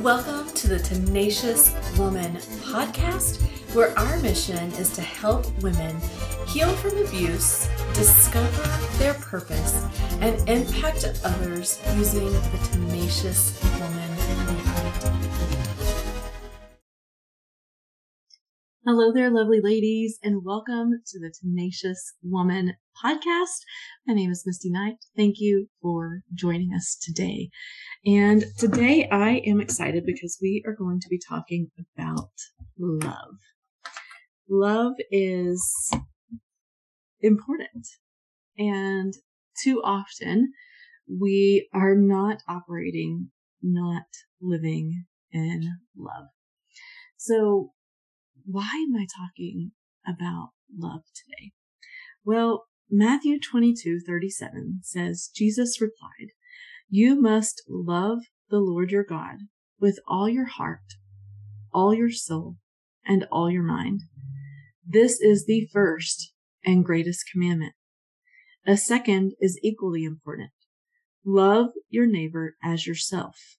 Welcome to the Tenacious Woman podcast, where our mission is to help women heal from abuse, discover their purpose, and impact others using the Tenacious Woman movement. Hello there, lovely ladies, and welcome to the Tenacious Woman podcast. My name is Misty Knight. Thank you for joining us today. And today I am excited because we are going to be talking about love. Love is important. And too often we are not operating, not living in love. So why am I talking about love today? Well, Matthew 22, 37 says, Jesus replied, You must love the Lord your God with all your heart, all your soul, and all your mind. This is the first and greatest commandment. A second is equally important. Love your neighbor as yourself.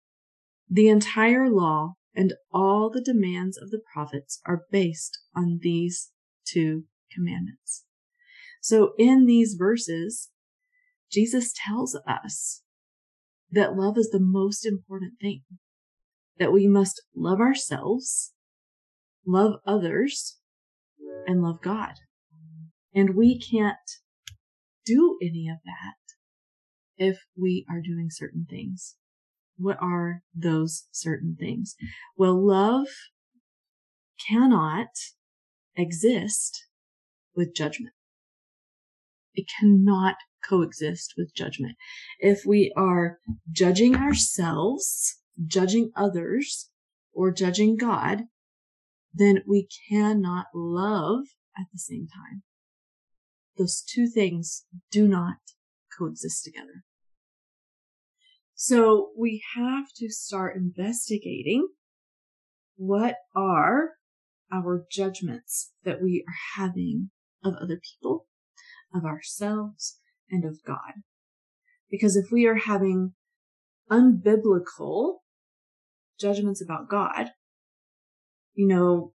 The entire law and all the demands of the prophets are based on these two commandments. So in these verses, Jesus tells us that love is the most important thing, that we must love ourselves, love others, and love God. And we can't do any of that if we are doing certain things. What are those certain things? Well, love cannot exist with judgment. It cannot coexist with judgment. If we are judging ourselves, judging others, or judging God, then we cannot love at the same time. Those two things do not coexist together. So we have to start investigating what are our judgments that we are having of other people, of ourselves, and of God. Because if we are having unbiblical judgments about God, you know,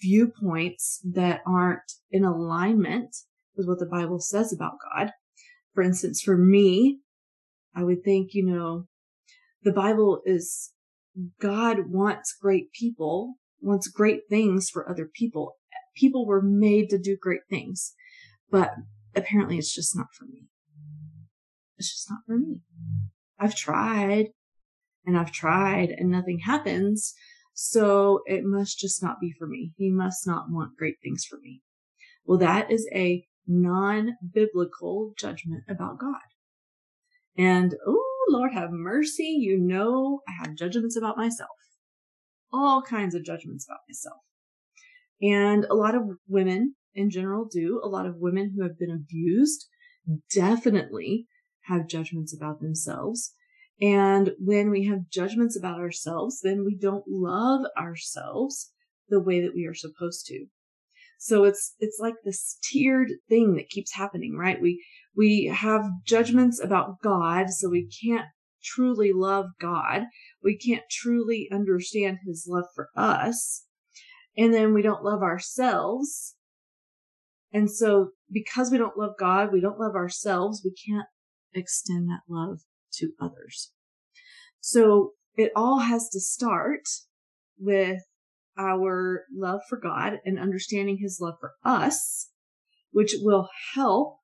viewpoints that aren't in alignment with what the Bible says about God. For instance, for me, I would think, you know, the Bible is God wants great people, wants great things for other people. People were made to do great things, but apparently it's just not for me. It's just not for me. I've tried and I've tried and nothing happens. So it must just not be for me. He must not want great things for me. Well, that is a non-biblical judgment about God. And, oh, Lord have mercy. You know, I have judgments about myself. All kinds of judgments about myself. And a lot of women in general do. A lot of women who have been abused definitely have judgments about themselves. And when we have judgments about ourselves, then we don't love ourselves the way that we are supposed to. So it's, it's like this tiered thing that keeps happening, right? We, we have judgments about God, so we can't truly love God. We can't truly understand his love for us. And then we don't love ourselves. And so because we don't love God, we don't love ourselves, we can't extend that love to others. So it all has to start with our love for God and understanding his love for us, which will help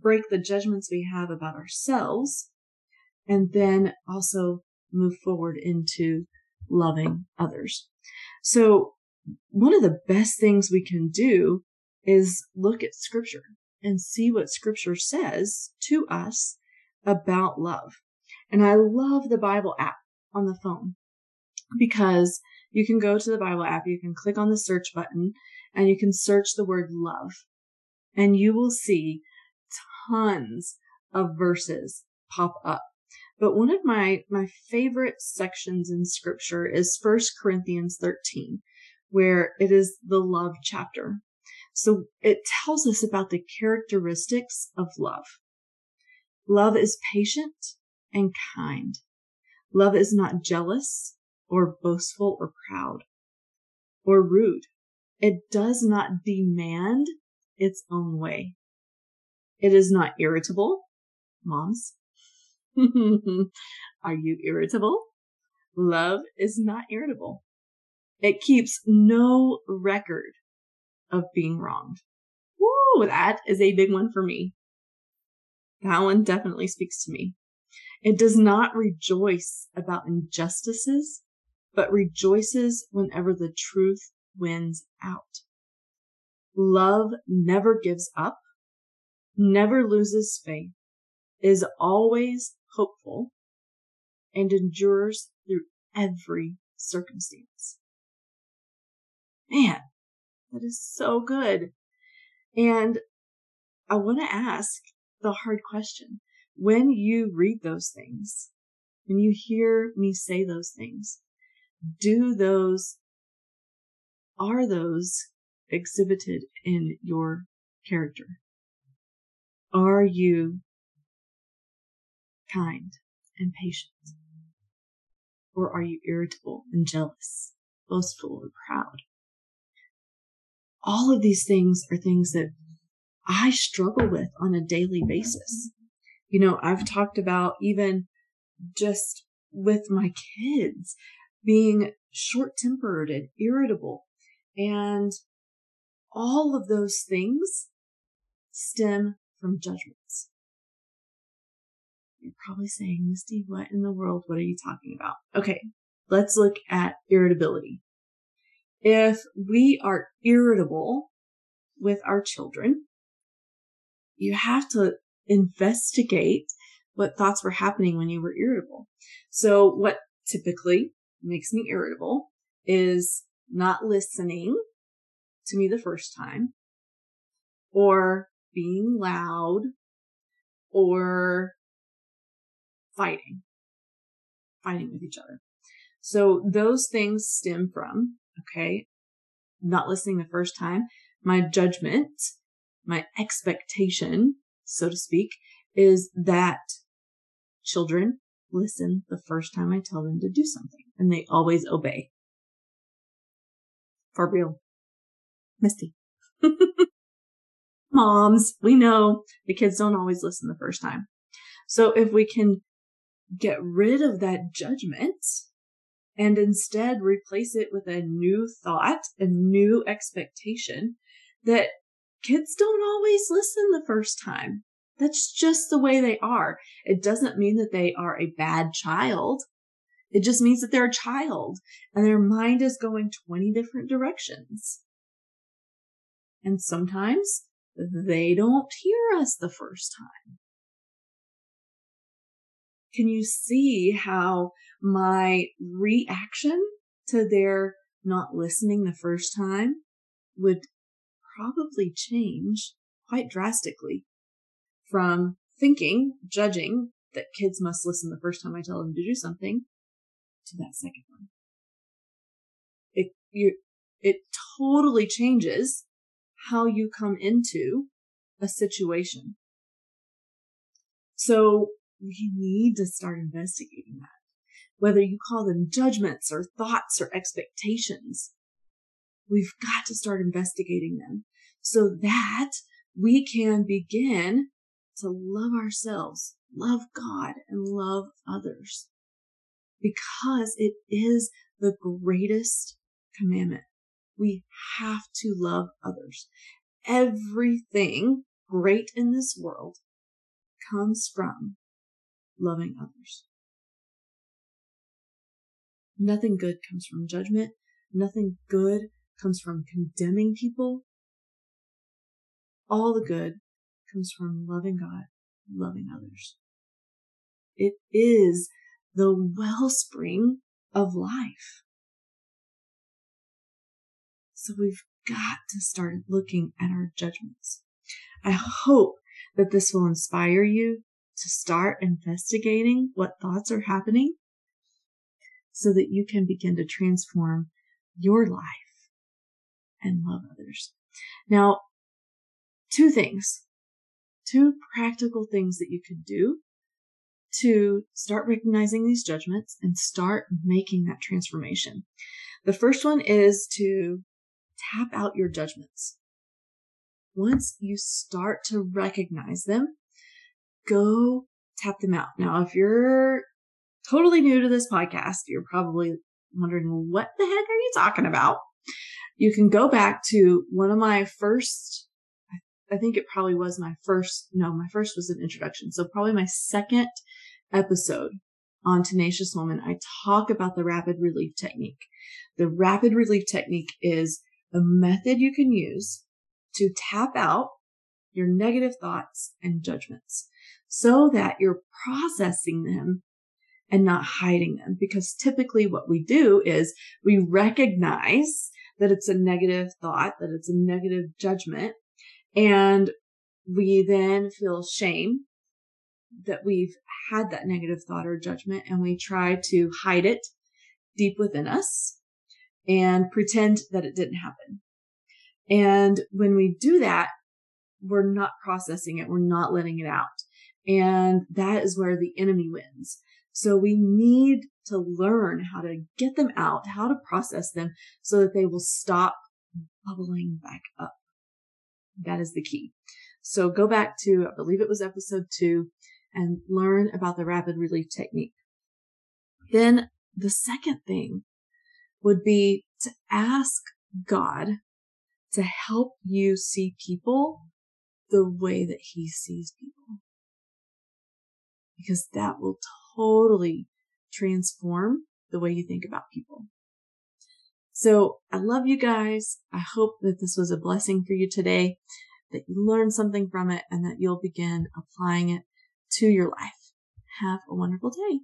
break the judgments we have about ourselves and then also move forward into loving others. So one of the best things we can do is look at scripture and see what scripture says to us about love. And I love the Bible app on the phone because you can go to the Bible app, you can click on the search button and you can search the word love and you will see tons of verses pop up. But one of my, my favorite sections in scripture is First Corinthians 13, where it is the love chapter. So it tells us about the characteristics of love. Love is patient and kind. Love is not jealous or boastful or proud or rude. It does not demand its own way. It is not irritable. Moms, are you irritable? Love is not irritable. It keeps no record of being wronged. Woo, that is a big one for me. That one definitely speaks to me. It does not rejoice about injustices, but rejoices whenever the truth wins out. Love never gives up, never loses faith, is always hopeful, and endures through every circumstance. Man, that is so good. And I want to ask the hard question. When you read those things, when you hear me say those things, do those, are those exhibited in your character? Are you kind and patient? Or are you irritable and jealous, boastful or proud? All of these things are things that I struggle with on a daily basis. You know, I've talked about even just with my kids being short tempered and irritable and all of those things stem from judgments. You're probably saying, Misty, what in the world? What are you talking about? Okay, let's look at irritability. If we are irritable with our children, you have to investigate what thoughts were happening when you were irritable. So what typically makes me irritable is not listening to me the first time or being loud or fighting, fighting with each other. So those things stem from, okay, not listening the first time, my judgment, my expectation, so to speak, is that children listen the first time I tell them to do something and they always obey. For real. Misty. Moms, we know the kids don't always listen the first time. So if we can get rid of that judgment and instead replace it with a new thought, a new expectation that kids don't always listen the first time. That's just the way they are. It doesn't mean that they are a bad child. It just means that they're a child and their mind is going 20 different directions. And sometimes they don't hear us the first time. Can you see how my reaction to their not listening the first time would probably change quite drastically from thinking, judging that kids must listen the first time I tell them to do something to that second one. It, you, it totally changes how you come into a situation. So we need to start investigating that. Whether you call them judgments or thoughts or expectations, we've got to start investigating them so that we can begin to love ourselves, love God, and love others because it is the greatest commandment. We have to love others. Everything great in this world comes from loving others. Nothing good comes from judgment. Nothing good comes from condemning people. All the good comes from loving God, loving others. It is the wellspring of life. So we've got to start looking at our judgments. I hope that this will inspire you to start investigating what thoughts are happening so that you can begin to transform your life and love others. Now, two things, two practical things that you could do to start recognizing these judgments and start making that transformation. The first one is to tap out your judgments. Once you start to recognize them, go tap them out. Now, if you're totally new to this podcast, you're probably wondering what the heck are you talking about? You can go back to one of my first, I think it probably was my first, no, my first was an introduction. So probably my second episode on Tenacious Woman, I talk about the rapid relief technique. The rapid relief technique is a method you can use to tap out your negative thoughts and judgments so that you're processing them and not hiding them. Because typically what we do is we recognize that it's a negative thought, that it's a negative judgment, and we then feel shame that we've had that negative thought or judgment and we try to hide it deep within us and pretend that it didn't happen. And when we do that, we're not processing it. We're not letting it out. And that is where the enemy wins. So we need to learn how to get them out, how to process them so that they will stop bubbling back up. That is the key. So go back to, I believe it was episode two and learn about the rapid relief technique. Then the second thing would be to ask God to help you see people the way that he sees people. Because that will totally transform the way you think about people. So I love you guys. I hope that this was a blessing for you today, that you learned something from it and that you'll begin applying it to your life. Have a wonderful day.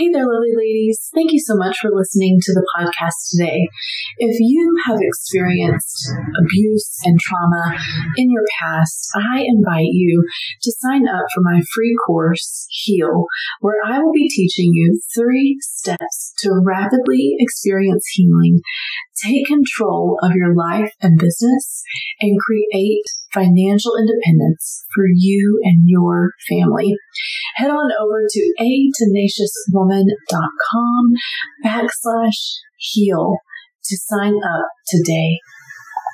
Hey there, lovely ladies. Thank you so much for listening to the podcast today. If you have experienced abuse and trauma in your past, I invite you to sign up for my free course, Heal, where I will be teaching you three steps to rapidly experience healing, take control of your life and business, and create financial independence for you and your family. Head on over to backslash heal to sign up today.